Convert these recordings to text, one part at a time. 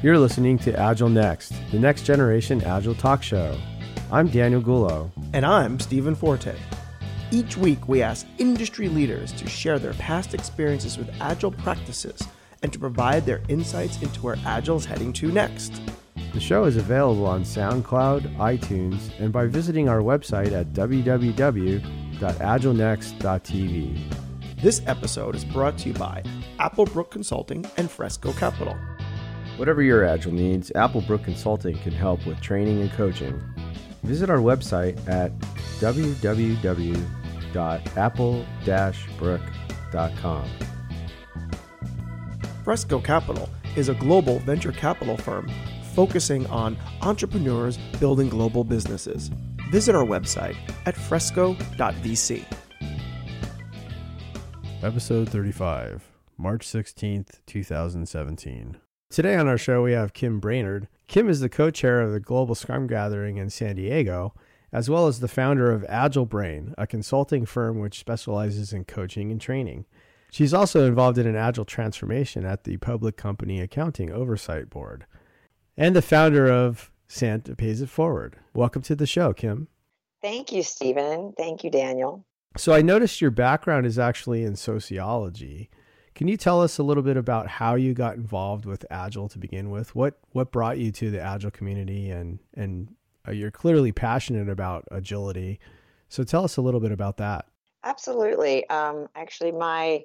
You're listening to Agile Next, the next generation Agile talk show. I'm Daniel Gullo. And I'm Stephen Forte. Each week, we ask industry leaders to share their past experiences with Agile practices and to provide their insights into where Agile is heading to next. The show is available on SoundCloud, iTunes, and by visiting our website at www.agilenext.tv. This episode is brought to you by Applebrook Consulting and Fresco Capital. Whatever your Agile needs, Applebrook Consulting can help with training and coaching. Visit our website at www.apple-brook.com. Fresco Capital is a global venture capital firm focusing on entrepreneurs building global businesses. Visit our website at fresco.vc. Episode 35, March 16th, 2017. Today on our show, we have Kim Brainerd. Kim is the co chair of the Global Scrum Gathering in San Diego, as well as the founder of Agile Brain, a consulting firm which specializes in coaching and training. She's also involved in an agile transformation at the Public Company Accounting Oversight Board and the founder of Santa Pays It Forward. Welcome to the show, Kim. Thank you, Stephen. Thank you, Daniel. So, I noticed your background is actually in sociology. Can you tell us a little bit about how you got involved with Agile to begin with? What what brought you to the Agile community, and and uh, you're clearly passionate about agility. So tell us a little bit about that. Absolutely. Um, actually, my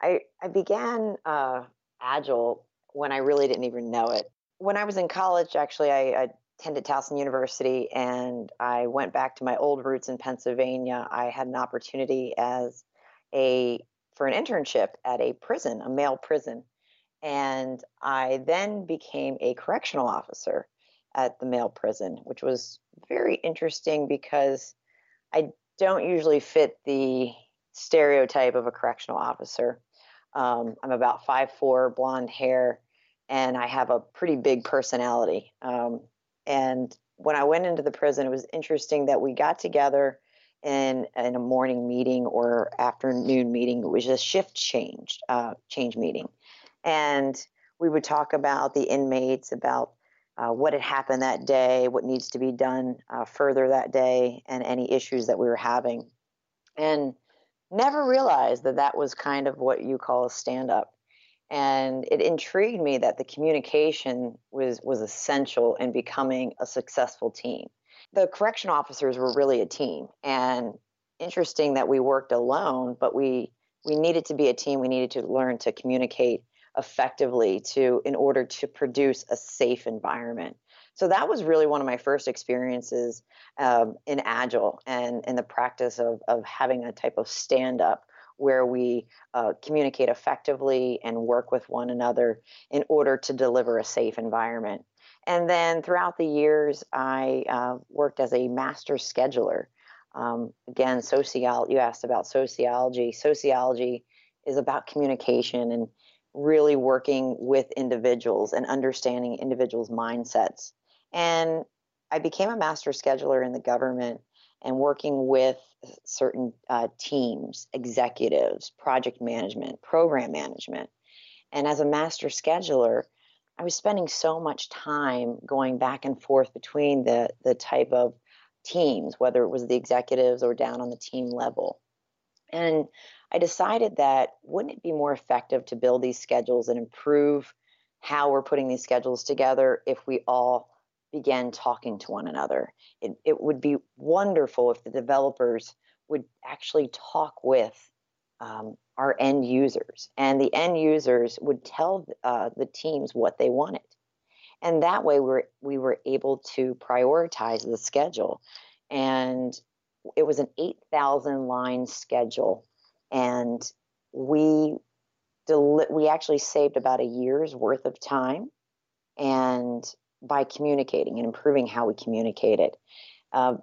I I began uh, Agile when I really didn't even know it. When I was in college, actually, I, I attended Towson University, and I went back to my old roots in Pennsylvania. I had an opportunity as a for an internship at a prison, a male prison. And I then became a correctional officer at the male prison, which was very interesting because I don't usually fit the stereotype of a correctional officer. Um, I'm about five four, blonde hair, and I have a pretty big personality. Um, and when I went into the prison, it was interesting that we got together in in a morning meeting or afternoon meeting. It was a shift change uh, change meeting, and we would talk about the inmates, about uh, what had happened that day, what needs to be done uh, further that day, and any issues that we were having, and never realized that that was kind of what you call a stand up. And it intrigued me that the communication was was essential in becoming a successful team the correction officers were really a team. And interesting that we worked alone but we we needed to be a team. We needed to learn to communicate effectively to in order to produce a safe environment. So that was really one of my first experiences um, in agile and in the practice of, of having a type of stand up where we uh, communicate effectively and work with one another in order to deliver a safe environment and then throughout the years, I uh, worked as a master scheduler. Um, again, sociology, you asked about sociology. Sociology is about communication and really working with individuals and understanding individuals' mindsets. And I became a master scheduler in the government and working with certain uh, teams, executives, project management, program management. And as a master scheduler, I was spending so much time going back and forth between the the type of teams, whether it was the executives or down on the team level. And I decided that wouldn't it be more effective to build these schedules and improve how we're putting these schedules together if we all began talking to one another? It, it would be wonderful if the developers would actually talk with um, our end users, and the end users would tell uh, the teams what they wanted, and that way we were we were able to prioritize the schedule, and it was an eight thousand line schedule, and we deli- we actually saved about a year's worth of time, and by communicating and improving how we communicated. Uh,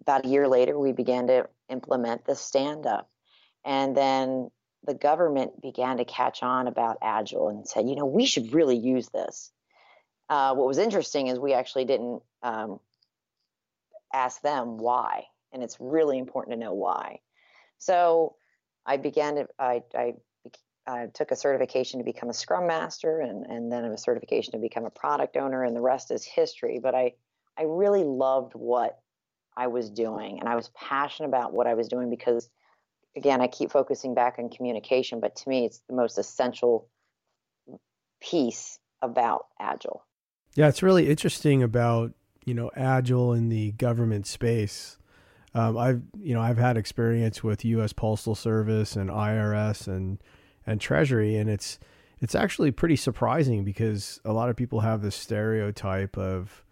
about a year later, we began to implement the stand up. And then the government began to catch on about Agile and said, you know, we should really use this. Uh, what was interesting is we actually didn't um, ask them why, and it's really important to know why. So I began to, I, I I took a certification to become a Scrum Master, and and then a certification to become a product owner, and the rest is history. But I I really loved what I was doing, and I was passionate about what I was doing because, again, I keep focusing back on communication, but to me, it's the most essential piece about Agile. Yeah, it's really interesting about you know Agile in the government space. Um, I've you know I've had experience with U.S. Postal Service and IRS and and Treasury, and it's it's actually pretty surprising because a lot of people have this stereotype of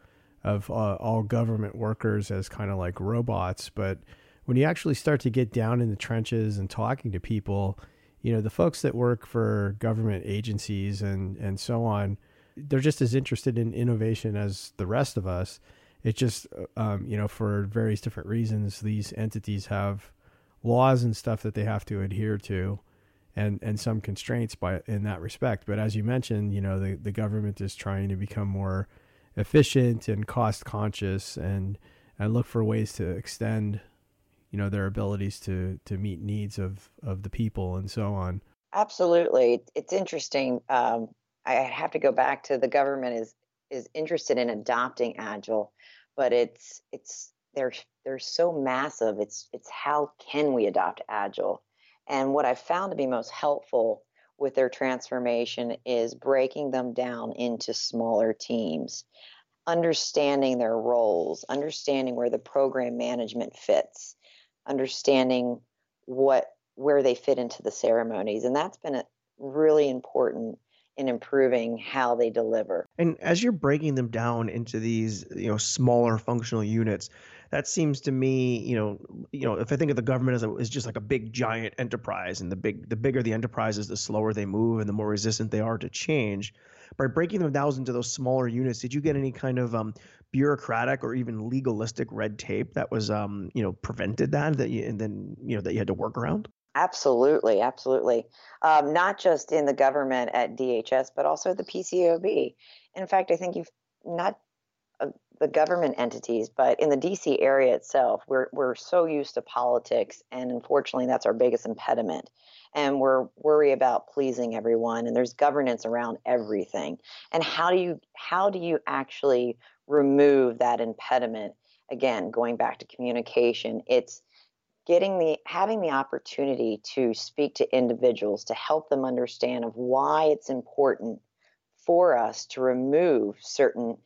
of uh, all government workers as kind of like robots, but when you actually start to get down in the trenches and talking to people, you know the folks that work for government agencies and and so on, they're just as interested in innovation as the rest of us. It just um, you know for various different reasons these entities have laws and stuff that they have to adhere to and and some constraints by in that respect. But as you mentioned, you know, the, the government is trying to become more efficient and cost conscious and and look for ways to extend, you know, their abilities to to meet needs of of the people and so on. Absolutely, it's interesting. Um, I have to go back to the government is is interested in adopting agile, but it's it's they're they're so massive. It's it's how can we adopt agile? And what I've found to be most helpful with their transformation is breaking them down into smaller teams, understanding their roles, understanding where the program management fits, understanding what where they fit into the ceremonies. And that's been really important in improving how they deliver. And as you're breaking them down into these, you know, smaller functional units, that seems to me, you know, you know, if I think of the government as, a, as just like a big giant enterprise, and the big, the bigger the enterprise is, the slower they move, and the more resistant they are to change. By breaking them down into those smaller units, did you get any kind of um, bureaucratic or even legalistic red tape that was, um, you know, prevented that, that you, and then you know that you had to work around? Absolutely, absolutely. Um, not just in the government at DHS, but also the PCAOB. In fact, I think you've not uh, the government entities, but in the DC area itself, we're we're so used to politics, and unfortunately, that's our biggest impediment. And we're worry about pleasing everyone, and there's governance around everything. And how do you how do you actually remove that impediment? Again, going back to communication, it's getting the having the opportunity to speak to individuals to help them understand of why it's important for us to remove certain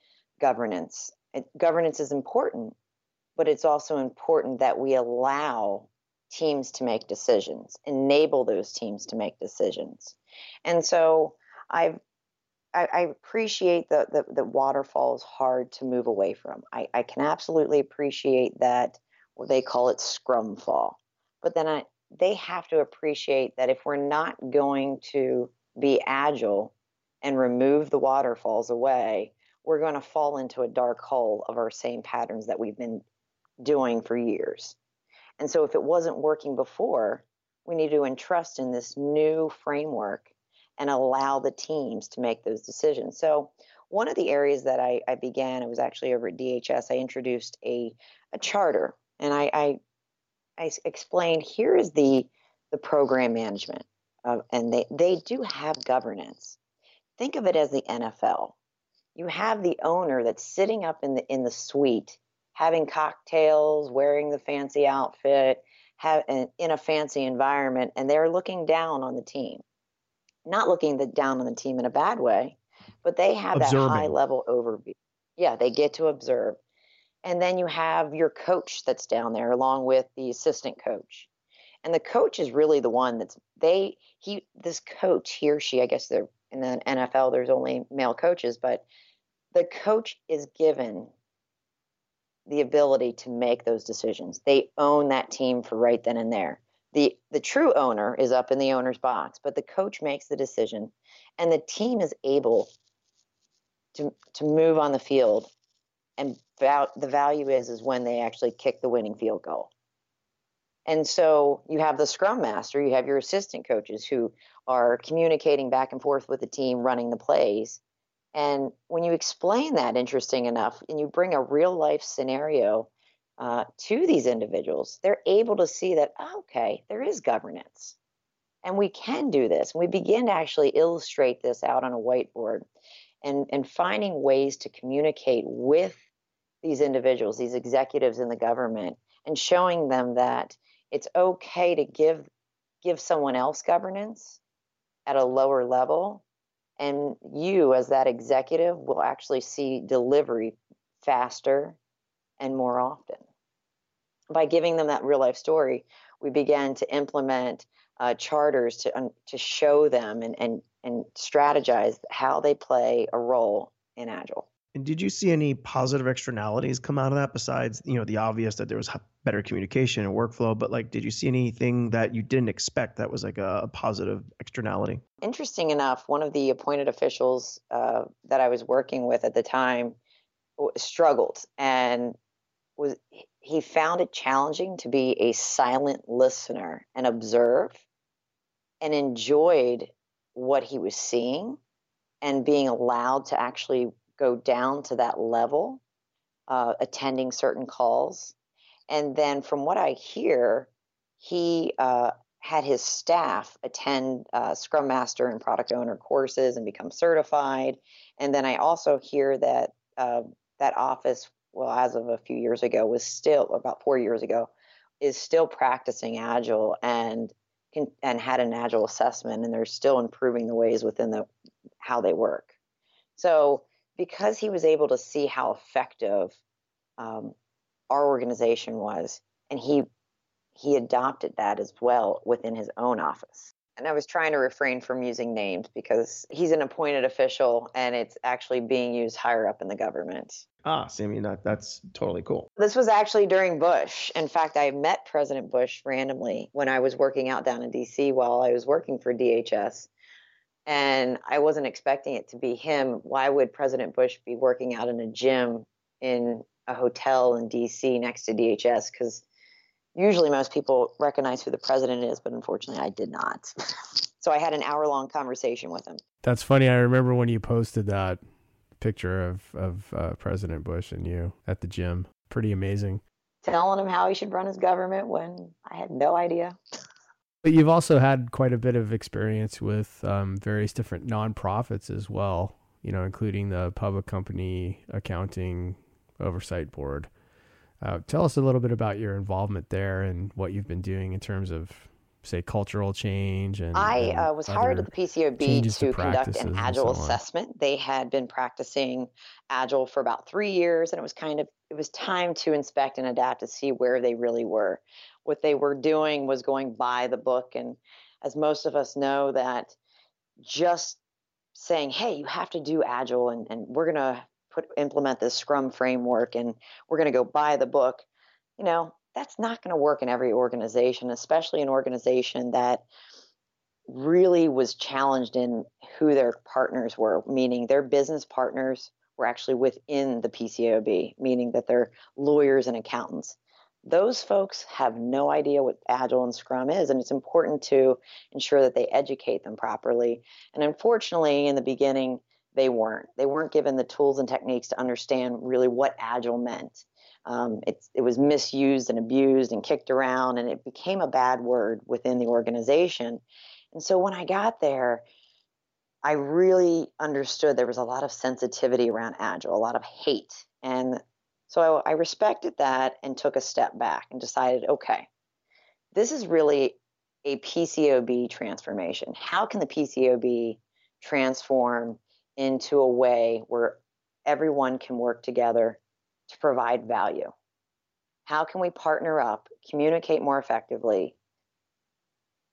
governance. Governance is important, but it's also important that we allow teams to make decisions, enable those teams to make decisions. And so I've I, I appreciate that the, the waterfall is hard to move away from. I, I can absolutely appreciate that they call it scrum fall. But then I, they have to appreciate that if we're not going to be agile and remove the waterfalls away, we're going to fall into a dark hole of our same patterns that we've been doing for years. And so if it wasn't working before, we need to entrust in this new framework and allow the teams to make those decisions. So one of the areas that I, I began, it was actually over at DHS, I introduced a, a charter and I, I, I explained here is the the program management, and they they do have governance. Think of it as the NFL. You have the owner that's sitting up in the in the suite, having cocktails, wearing the fancy outfit, have in a fancy environment, and they're looking down on the team. Not looking the, down on the team in a bad way, but they have Observing. that high level overview. Yeah, they get to observe and then you have your coach that's down there along with the assistant coach and the coach is really the one that's they he this coach he or she i guess they're in the nfl there's only male coaches but the coach is given the ability to make those decisions they own that team for right then and there the the true owner is up in the owner's box but the coach makes the decision and the team is able to to move on the field and val- the value is is when they actually kick the winning field goal. And so you have the scrum master, you have your assistant coaches who are communicating back and forth with the team, running the plays. And when you explain that interesting enough and you bring a real life scenario uh, to these individuals, they're able to see that, oh, okay, there is governance. And we can do this. We begin to actually illustrate this out on a whiteboard and, and finding ways to communicate with these individuals, these executives in the government, and showing them that it's okay to give give someone else governance at a lower level and you as that executive will actually see delivery faster and more often by giving them that real life story we began to implement uh, charters to um, to show them and, and and strategize how they play a role in agile and did you see any positive externalities come out of that besides, you know, the obvious that there was better communication and workflow, but like did you see anything that you didn't expect that was like a, a positive externality? Interesting enough, one of the appointed officials uh, that I was working with at the time struggled and was he found it challenging to be a silent listener and observe and enjoyed what he was seeing and being allowed to actually go down to that level, uh, attending certain calls. And then, from what I hear, he uh, had his staff attend uh, Scrum Master and Product Owner courses and become certified. And then I also hear that uh, that office, well, as of a few years ago, was still about four years ago, is still practicing Agile and and had an Agile assessment, and they're still improving the ways within the how they work. So because he was able to see how effective um, our organization was, and he he adopted that as well within his own office. And I was trying to refrain from using names because he's an appointed official and it's actually being used higher up in the government. Ah, see, I mean, that, that's totally cool. This was actually during Bush. In fact, I met President Bush randomly when I was working out down in DC while I was working for DHS and I wasn't expecting it to be him. Why would President Bush be working out in a gym in a hotel in DC next to DHS? Because usually most people recognize who the president is, but unfortunately I did not. so I had an hour long conversation with him. That's funny. I remember when you posted that picture of, of uh, President Bush and you at the gym. Pretty amazing. Telling him how he should run his government when I had no idea. But you've also had quite a bit of experience with um, various different nonprofits as well, you know, including the Public Company Accounting Oversight Board. Uh, tell us a little bit about your involvement there and what you've been doing in terms of, say, cultural change. And I and uh, was hired at the PCAOB to, to conduct an agile so assessment. They had been practicing agile for about three years, and it was kind of it was time to inspect and adapt to see where they really were what they were doing was going by the book. And as most of us know, that just saying, hey, you have to do Agile and, and we're going to put implement this Scrum framework and we're going to go buy the book, you know, that's not going to work in every organization, especially an organization that really was challenged in who their partners were, meaning their business partners were actually within the PCAOB, meaning that they're lawyers and accountants. Those folks have no idea what agile and scrum is and it's important to ensure that they educate them properly. And unfortunately in the beginning they weren't. They weren't given the tools and techniques to understand really what agile meant. Um, it, it was misused and abused and kicked around and it became a bad word within the organization. And so when i got there i really understood there was a lot of sensitivity around agile a lot of hate. And so I, I respected that and took a step back and decided, okay, this is really a PCAOB transformation. How can the PCAOB transform into a way where everyone can work together to provide value? How can we partner up, communicate more effectively,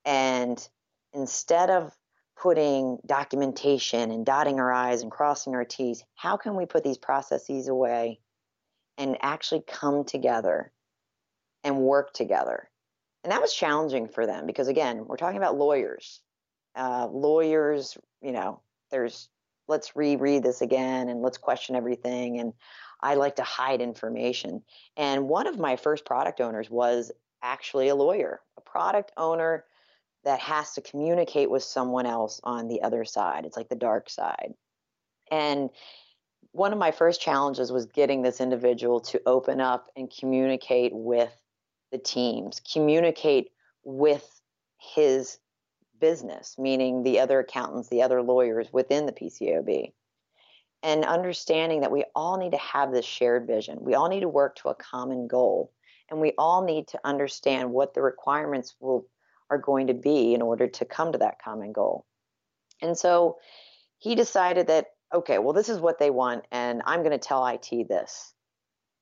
and instead of putting documentation and dotting our I's and crossing our T's, how can we put these processes away and actually come together and work together. And that was challenging for them because, again, we're talking about lawyers. Uh, lawyers, you know, there's let's reread this again and let's question everything. And I like to hide information. And one of my first product owners was actually a lawyer, a product owner that has to communicate with someone else on the other side. It's like the dark side. And one of my first challenges was getting this individual to open up and communicate with the teams, communicate with his business, meaning the other accountants, the other lawyers within the PCAOB. And understanding that we all need to have this shared vision. We all need to work to a common goal. And we all need to understand what the requirements will are going to be in order to come to that common goal. And so he decided that, okay, well, this is what they want, and I'm going to tell IT this.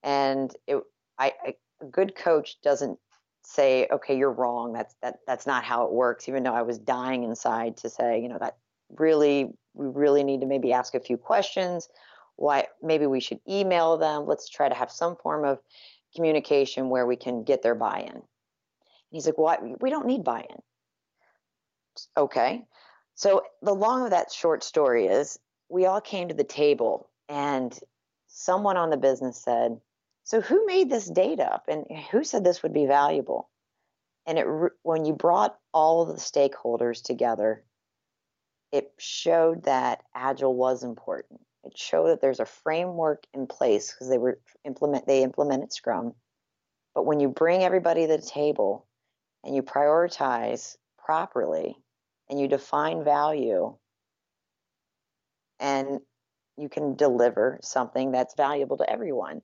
And it, I, I, a good coach doesn't say, okay, you're wrong. That's that that's not how it works. Even though I was dying inside to say, you know, that really we really need to maybe ask a few questions. Why maybe we should email them. Let's try to have some form of communication where we can get their buy-in. And he's like, "What? Well, we don't need buy-in." Okay. So the long of that short story is we all came to the table and someone on the business said, so who made this data up and who said this would be valuable? And it when you brought all of the stakeholders together, it showed that agile was important. It showed that there's a framework in place because they were implement they implemented Scrum. But when you bring everybody to the table and you prioritize properly and you define value and you can deliver something that's valuable to everyone.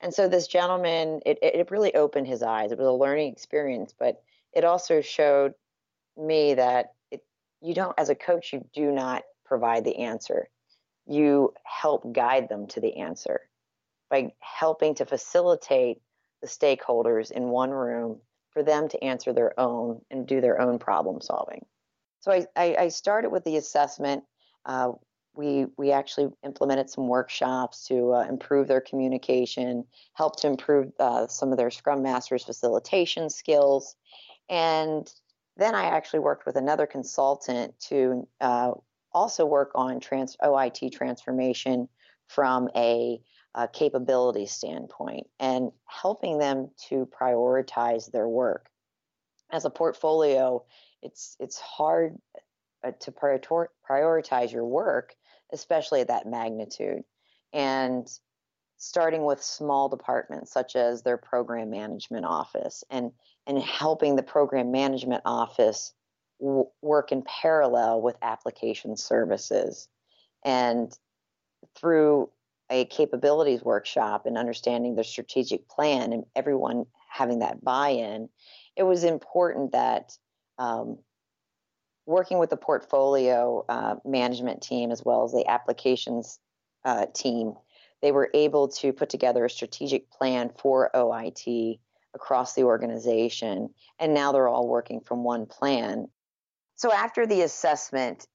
And so this gentleman, it, it really opened his eyes. It was a learning experience, but it also showed me that it, you don't, as a coach, you do not provide the answer. You help guide them to the answer by helping to facilitate the stakeholders in one room for them to answer their own and do their own problem solving. So I, I, started with the assessment. Uh, we we actually implemented some workshops to uh, improve their communication, help to improve uh, some of their Scrum Masters facilitation skills, and then I actually worked with another consultant to uh, also work on trans- OIT transformation from a, a capability standpoint and helping them to prioritize their work. As a portfolio, it's it's hard uh, to prioritize your work especially at that magnitude. And starting with small departments such as their program management office and, and helping the program management office w- work in parallel with application services. And through a capabilities workshop and understanding the strategic plan and everyone having that buy in, it was important that um, working with the portfolio uh, management team as well as the applications uh, team, they were able to put together a strategic plan for OIT across the organization. And now they're all working from one plan. So after the assessment,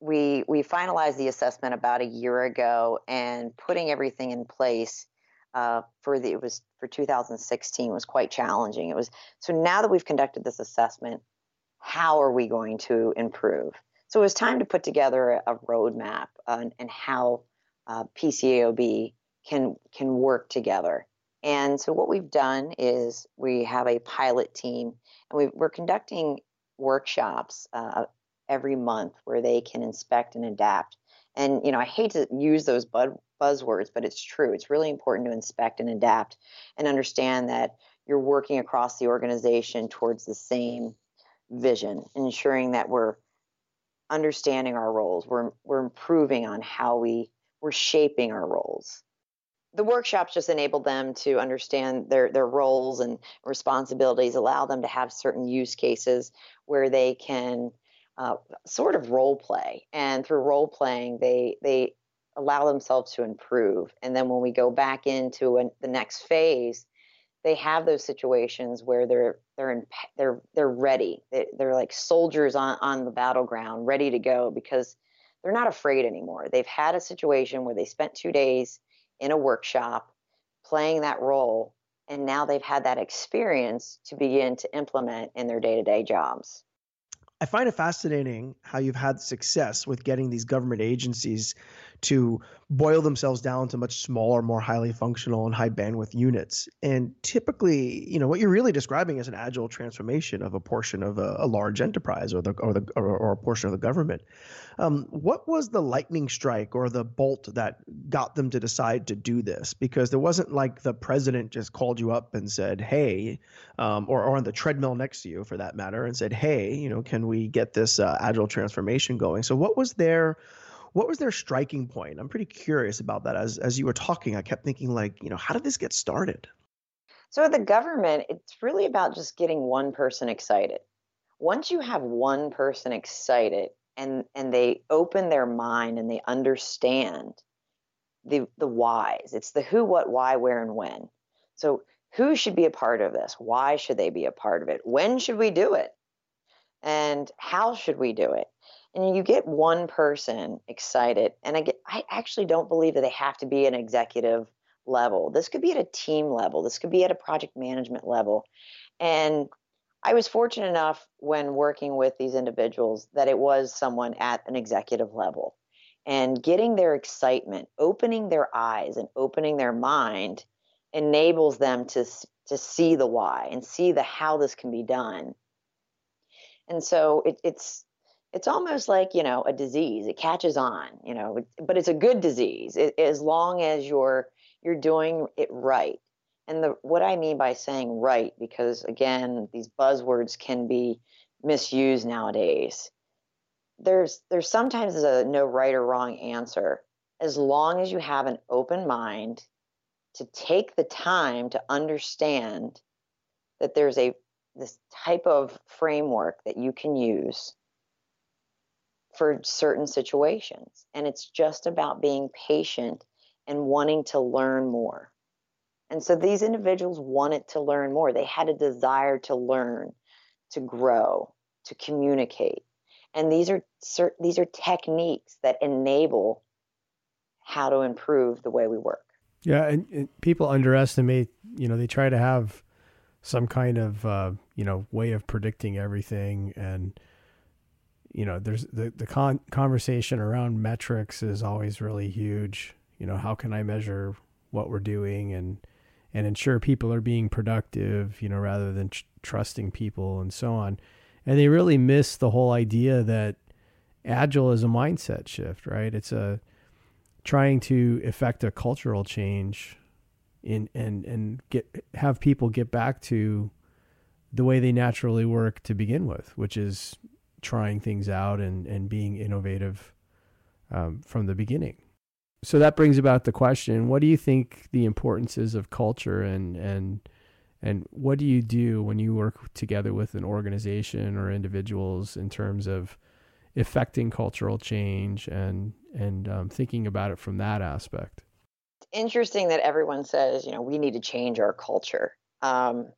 we we finalized the assessment about a year ago and putting everything in place uh, for the it was for 2016 was quite challenging. It was so now that we've conducted this assessment, how are we going to improve? So it was time to put together a, roadmap uh, and how uh, PCAOB can can work together. And so what we've done is we have a pilot team, and we are conducting workshops uh, every month where they can inspect and adapt. And you know, I hate to use those bud- buzzwords, but it's true. It's really important to inspect and adapt, and understand that you're working across the organization towards the same vision, ensuring that we're understanding our roles, we're we're improving on how we we're shaping our roles. The workshops just enable them to understand their their roles and responsibilities, allow them to have certain use cases where they can uh, sort of role play, and through role playing, they they allow themselves to improve. And then when we go back into an, the next phase, they have those situations where they're they're in they're they're ready. They, they're like soldiers on on the battleground, ready to go because they're not afraid anymore. They've had a situation where they spent two days in a workshop playing that role, and now they've had that experience to begin to implement in their day to day jobs. I find it fascinating how you've had success with getting these government agencies to boil themselves down to much smaller, more highly functional and high bandwidth units. And typically, you know, what you're really describing is an agile transformation of a portion of a, a large enterprise or the or the or, or, a portion of the government. Um, what was the lightning strike or the bolt that got them to decide to do this? Because there wasn't like the president just called you up and said, "Hey," um, or, or on the treadmill next to you, for that matter, and said, "Hey, you know, can we get this uh, agile transformation going?" So, what was their what was their striking point? I'm pretty curious about that. As as you were talking, I kept thinking, like, you know, how did this get started? So, the government, it's really about just getting one person excited. Once you have one person excited, and and they open their mind and they understand the the whys. It's the who, what, why, where, and when. So who should be a part of this? Why should they be a part of it? When should we do it? And how should we do it? And you get one person excited. And I get I actually don't believe that they have to be an executive level. This could be at a team level. This could be at a project management level. And I was fortunate enough when working with these individuals that it was someone at an executive level and getting their excitement, opening their eyes and opening their mind enables them to to see the why and see the how this can be done. And so it, it's it's almost like you know a disease. It catches on, you know, but it's a good disease it, as long as you're you're doing it right. And the what I mean by saying right, because again, these buzzwords can be misused nowadays. There's there's sometimes a no right or wrong answer as long as you have an open mind to take the time to understand that there's a this type of framework that you can use for certain situations and it's just about being patient and wanting to learn more and so these individuals wanted to learn more. They had a desire to learn, to grow, to communicate. And these are these are techniques that enable how to improve the way we work. Yeah, and, and people underestimate. You know, they try to have some kind of uh, you know way of predicting everything, and you know, there's the the con- conversation around metrics is always really huge. You know, how can I measure what we're doing and and ensure people are being productive, you know, rather than tr- trusting people and so on. And they really miss the whole idea that agile is a mindset shift, right? It's a trying to effect a cultural change in and and get have people get back to the way they naturally work to begin with, which is trying things out and and being innovative um, from the beginning. So that brings about the question what do you think the importance is of culture and and and what do you do when you work together with an organization or individuals in terms of affecting cultural change and and um, thinking about it from that aspect? It's interesting that everyone says you know we need to change our culture. Um,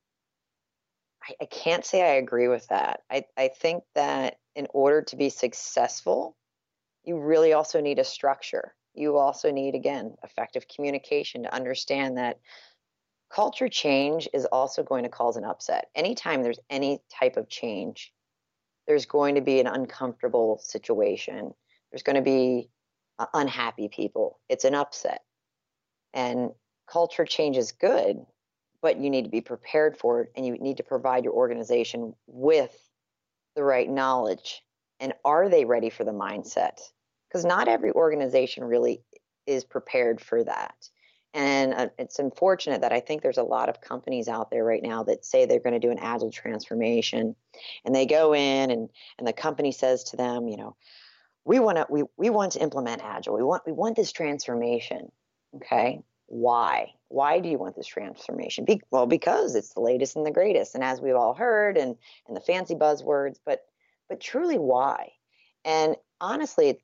I, I can't say i agree with that I, I think that in order to be successful you really also need a structure you also need, again, effective communication to understand that culture change is also going to cause an upset. Anytime there's any type of change, there's going to be an uncomfortable situation. There's going to be uh, unhappy people. It's an upset. And culture change is good, but you need to be prepared for it and you need to provide your organization with the right knowledge. And are they ready for the mindset? because not every organization really is prepared for that. And uh, it's unfortunate that I think there's a lot of companies out there right now that say they're going to do an agile transformation, and they go in and and the company says to them, you know, we want to we we want to implement agile. We want we want this transformation. Okay, why? Why do you want this transformation? Be, well, because it's the latest and the greatest, and as we've all heard, and and the fancy buzzwords, but but truly, why? And honestly,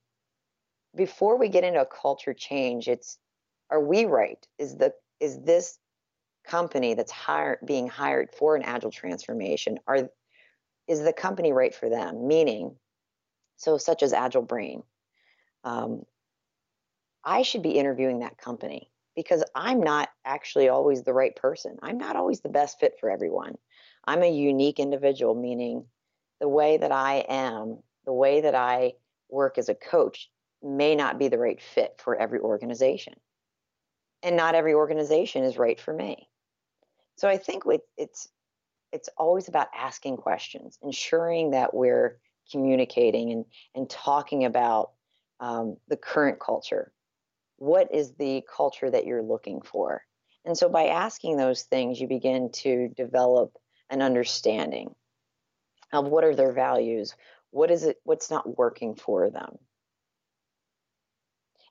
before we get into a culture change, it's are we right? Is the is this company that's hired being hired for an agile transformation are is the company right for them? Meaning, so such as Agile Brain, um, I should be interviewing that company because I'm not actually always the right person. I'm not always the best fit for everyone. I'm a unique individual, meaning the way that I am, the way that I work as a coach may not be the right fit for every organization. And not every organization is right for me. So I think it's it's always about asking questions, ensuring that we're communicating and, and talking about um, the current culture. What is the culture that you're looking for? And so by asking those things, you begin to develop an understanding of what are their values, what is it, what's not working for them.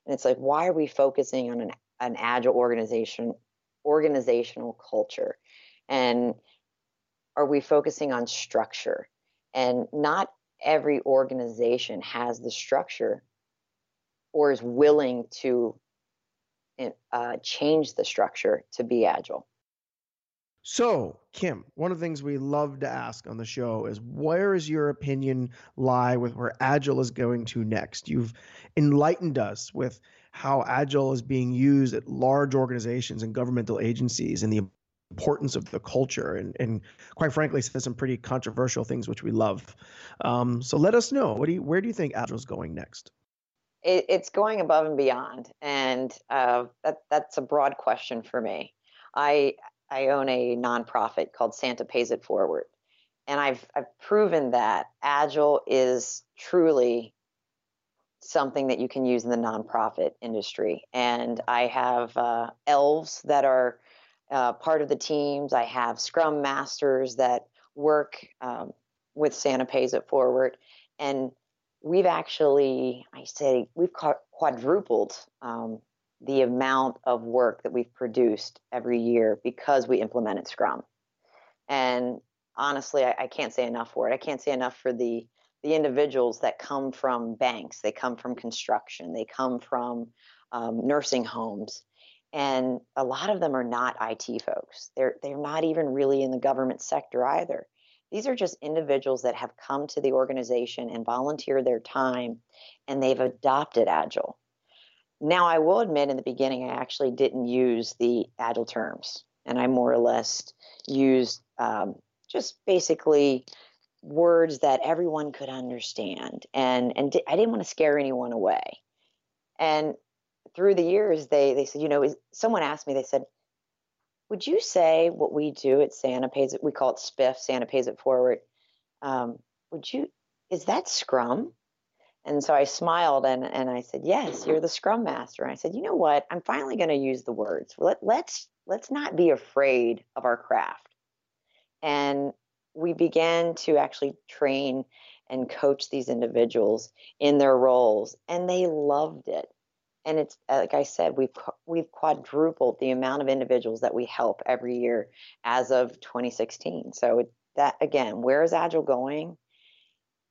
And it's like, why are we focusing on an, an agile organization, organizational culture? And are we focusing on structure? And not every organization has the structure or is willing to uh, change the structure to be agile. So, Kim, one of the things we love to ask on the show is where is your opinion lie with where Agile is going to next? You've enlightened us with how Agile is being used at large organizations and governmental agencies and the importance of the culture and, and quite frankly said some pretty controversial things which we love. Um, so let us know. What do you, where do you think Agile is going next? It, it's going above and beyond, and uh, that that's a broad question for me. I I own a nonprofit called Santa Pays It Forward, and I've I've proven that agile is truly something that you can use in the nonprofit industry. And I have uh, elves that are uh, part of the teams. I have Scrum masters that work um, with Santa Pays It Forward, and we've actually, I say, we've quadrupled um, the amount of work that we've produced every year because we implemented Scrum. And honestly, I, I, can't say enough for it. I can't say enough for the the individuals that come from banks, they come from construction, they come from um, nursing homes, and a lot of them are not IT folks. They're they're not even really in the government sector either. These are just individuals that have come to the organization and volunteered their time and they've adopted Agile. Now, I will admit in the beginning, I actually didn't use the Agile terms, and I more or less used um, just basically words that everyone could understand, and and I didn't want to scare anyone away. And through the years, they they said, you know, someone asked me, they said, would you say what we do at Santa pays it? We call it SPIF. Santa pays it forward. Um, would you? Is that Scrum? And so I smiled and, and I said, Yes, you're the Scrum Master. And I said, You know what? I'm finally going to use the words. Let, let's let's not be afraid of our craft. And we began to actually train and coach these individuals in their roles, and they loved it and it's uh, like I said, we've we've quadrupled the amount of individuals that we help every year as of 2016. So that again, where is Agile going?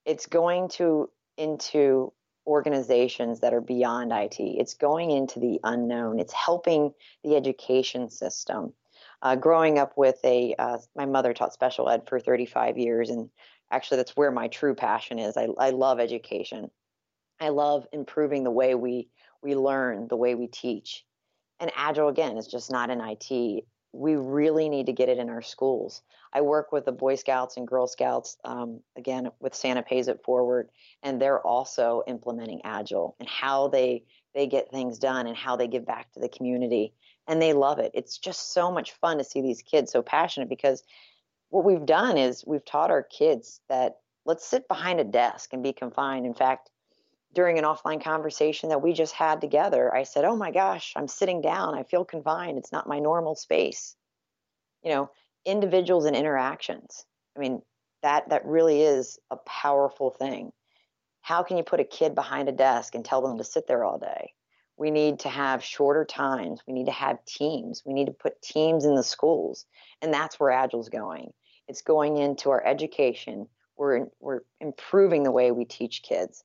It's going to into organizations that are beyond IT. It's going into the unknown. It's helping the education system. Uh, growing up with a, uh, my mother taught special ed for 35 years, and actually that's where my true passion is. I, I love education. I love improving the way we we learn, the way we teach. And Agile, again, is just not in IT. We really need to get it in our schools. I work with the Boy Scouts and Girl Scouts, um, again, with Santa Pays It Forward, and they're also implementing Agile and how they they get things done and how they give back to the community. And they love it. It's just so much fun to see these kids so passionate because what we've done is we've taught our kids that let's sit behind a desk and be confined. In fact, during an offline conversation that we just had together, I said, Oh my gosh, I'm sitting down. I feel confined. It's not my normal space. You know, individuals and interactions. I mean, that that really is a powerful thing. How can you put a kid behind a desk and tell them to sit there all day? We need to have shorter times. We need to have teams. We need to put teams in the schools. And that's where Agile's going. It's going into our education. We're, we're improving the way we teach kids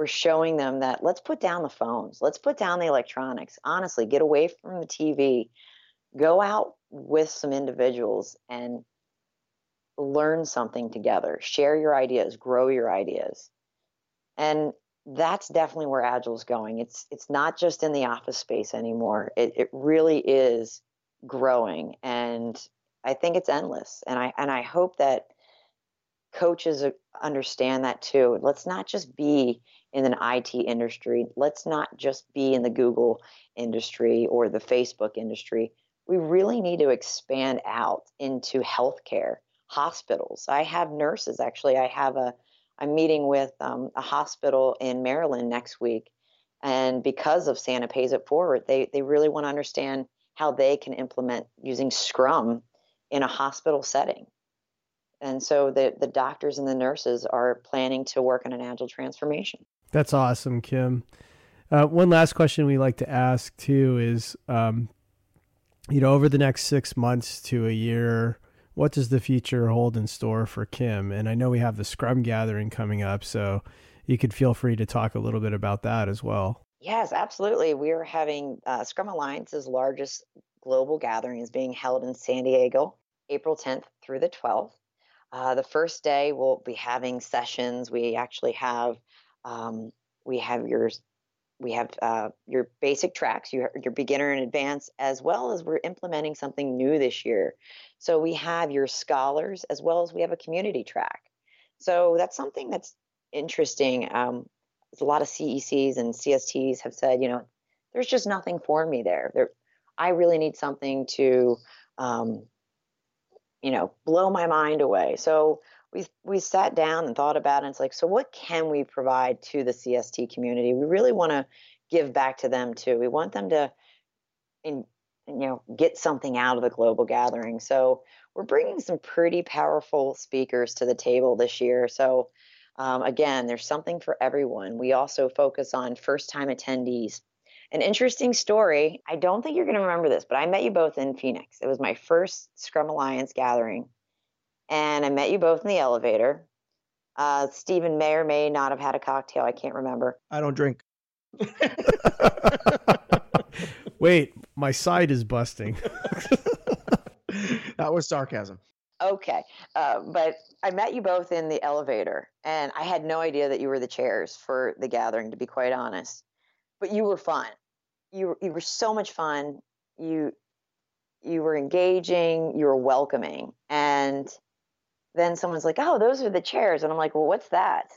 we're showing them that let's put down the phones, let's put down the electronics. Honestly, get away from the TV, go out with some individuals and learn something together, share your ideas, grow your ideas. And that's definitely where agile is going. It's it's not just in the office space anymore. It it really is growing and I think it's endless. And I and I hope that coaches understand that too. Let's not just be in an IT industry. Let's not just be in the Google industry or the Facebook industry. We really need to expand out into healthcare, hospitals. I have nurses actually. I have a I'm meeting with um, a hospital in Maryland next week, and because of Santa Pays It Forward, they they really want to understand how they can implement using Scrum in a hospital setting. And so the the doctors and the nurses are planning to work on an agile transformation. That's awesome, Kim. Uh, one last question we like to ask too is, um, you know, over the next six months to a year, what does the future hold in store for Kim? And I know we have the Scrum Gathering coming up, so you could feel free to talk a little bit about that as well. Yes, absolutely. We are having uh, Scrum Alliance's largest global gathering is being held in San Diego, April 10th through the 12th. Uh, the first day we'll be having sessions. We actually have um, we have your we have uh, your basic tracks, your your beginner and advanced, as well as we're implementing something new this year. So we have your scholars as well as we have a community track. So that's something that's interesting. Um, a lot of CECs and CSTs have said, you know, there's just nothing for me there. There, I really need something to, um, you know, blow my mind away. So we we sat down and thought about it. And it's like, so what can we provide to the CST community? We really want to give back to them too. We want them to, in, you know, get something out of the global gathering. So we're bringing some pretty powerful speakers to the table this year. So um, again, there's something for everyone. We also focus on first time attendees. An interesting story. I don't think you're going to remember this, but I met you both in Phoenix. It was my first Scrum Alliance gathering and I met you both in the elevator. Uh, Stephen may or may not have had a cocktail. I can't remember. I don't drink. Wait, my side is busting. that was sarcasm. Okay. Uh, but I met you both in the elevator, and I had no idea that you were the chairs for the gathering, to be quite honest. But you were fun. You, you were so much fun. You, you were engaging, you were welcoming. And then someone's like, "Oh, those are the chairs," and I'm like, "Well, what's that?"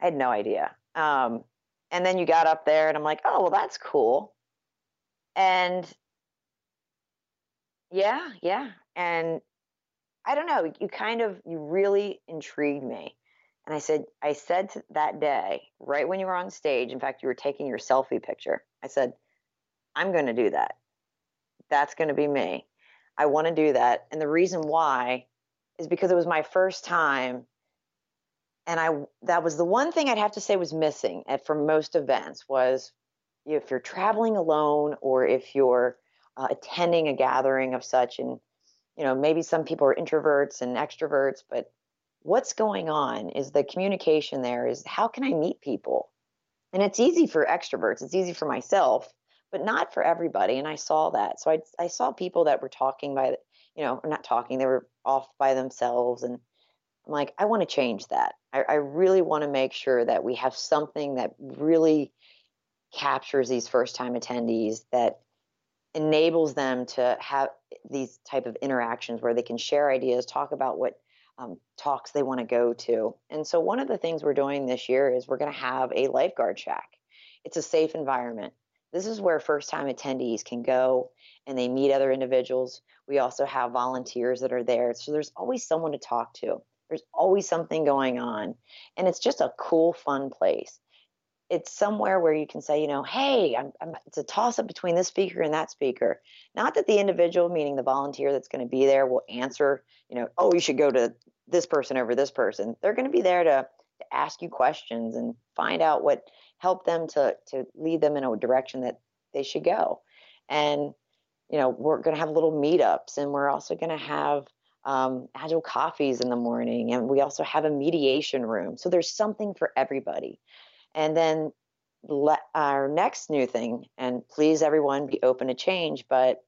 I had no idea. Um, and then you got up there, and I'm like, "Oh, well, that's cool." And yeah, yeah, and I don't know. You kind of you really intrigued me. And I said, I said that day, right when you were on stage, in fact, you were taking your selfie picture. I said, I'm going to do that. That's going to be me. I want to do that. And the reason why is because it was my first time. And I that was the one thing I'd have to say was missing at from most events was if you're traveling alone or if you're uh, attending a gathering of such and you know maybe some people are introverts and extroverts but what's going on is the communication there is how can I meet people? And it's easy for extroverts it's easy for myself but not for everybody. And I saw that. So I I saw people that were talking by you know, not talking, they were off by themselves. And I'm like, I want to change that. I, I really want to make sure that we have something that really captures these first time attendees that enables them to have these type of interactions where they can share ideas talk about what um, talks they want to go to and so one of the things we're doing this year is we're going to have a lifeguard shack it's a safe environment this is where first time attendees can go and they meet other individuals. We also have volunteers that are there. So there's always someone to talk to. There's always something going on. And it's just a cool, fun place. It's somewhere where you can say, you know, hey, I'm, I'm, it's a toss up between this speaker and that speaker. Not that the individual, meaning the volunteer that's going to be there, will answer, you know, oh, you should go to this person over this person. They're going to be there to, to ask you questions and find out what help them to to lead them in a direction that they should go. And you know, we're going to have little meetups, and we're also going to have um, agile coffees in the morning, and we also have a mediation room. So there's something for everybody. And then our next new thing, and please everyone be open to change, but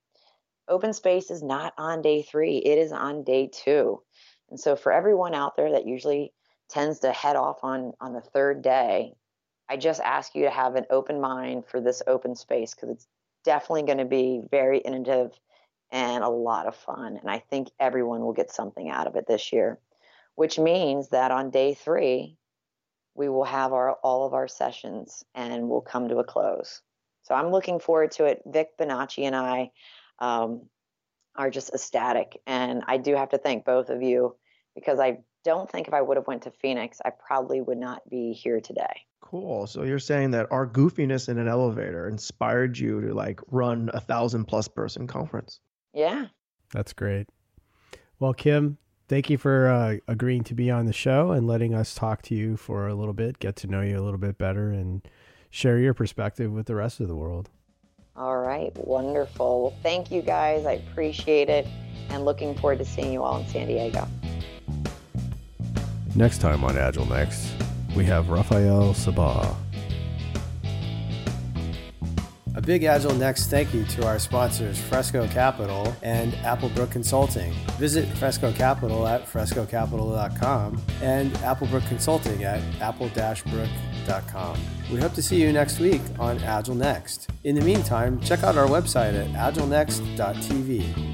open space is not on day three; it is on day two. And so for everyone out there that usually tends to head off on on the third day I just ask you to have an open mind for this open space because it's definitely going to be very innovative and a lot of fun. And I think everyone will get something out of it this year, which means that on day three, we will have our all of our sessions and we'll come to a close. So I'm looking forward to it. Vic Bonacci and I um, are just ecstatic, and I do have to thank both of you because I don't think if I would have went to Phoenix, I probably would not be here today. Cool. So you're saying that our goofiness in an elevator inspired you to like run a thousand plus person conference? Yeah. That's great. Well, Kim, thank you for uh, agreeing to be on the show and letting us talk to you for a little bit, get to know you a little bit better, and share your perspective with the rest of the world. All right. Wonderful. Well, thank you guys. I appreciate it and looking forward to seeing you all in San Diego. Next time on Agile Next, we have Rafael Sabbagh. A big Agile Next thank you to our sponsors Fresco Capital and Applebrook Consulting. Visit Fresco Capital at frescocapital.com and Applebrook Consulting at apple-brook.com. We hope to see you next week on Agile Next. In the meantime, check out our website at agilenext.tv.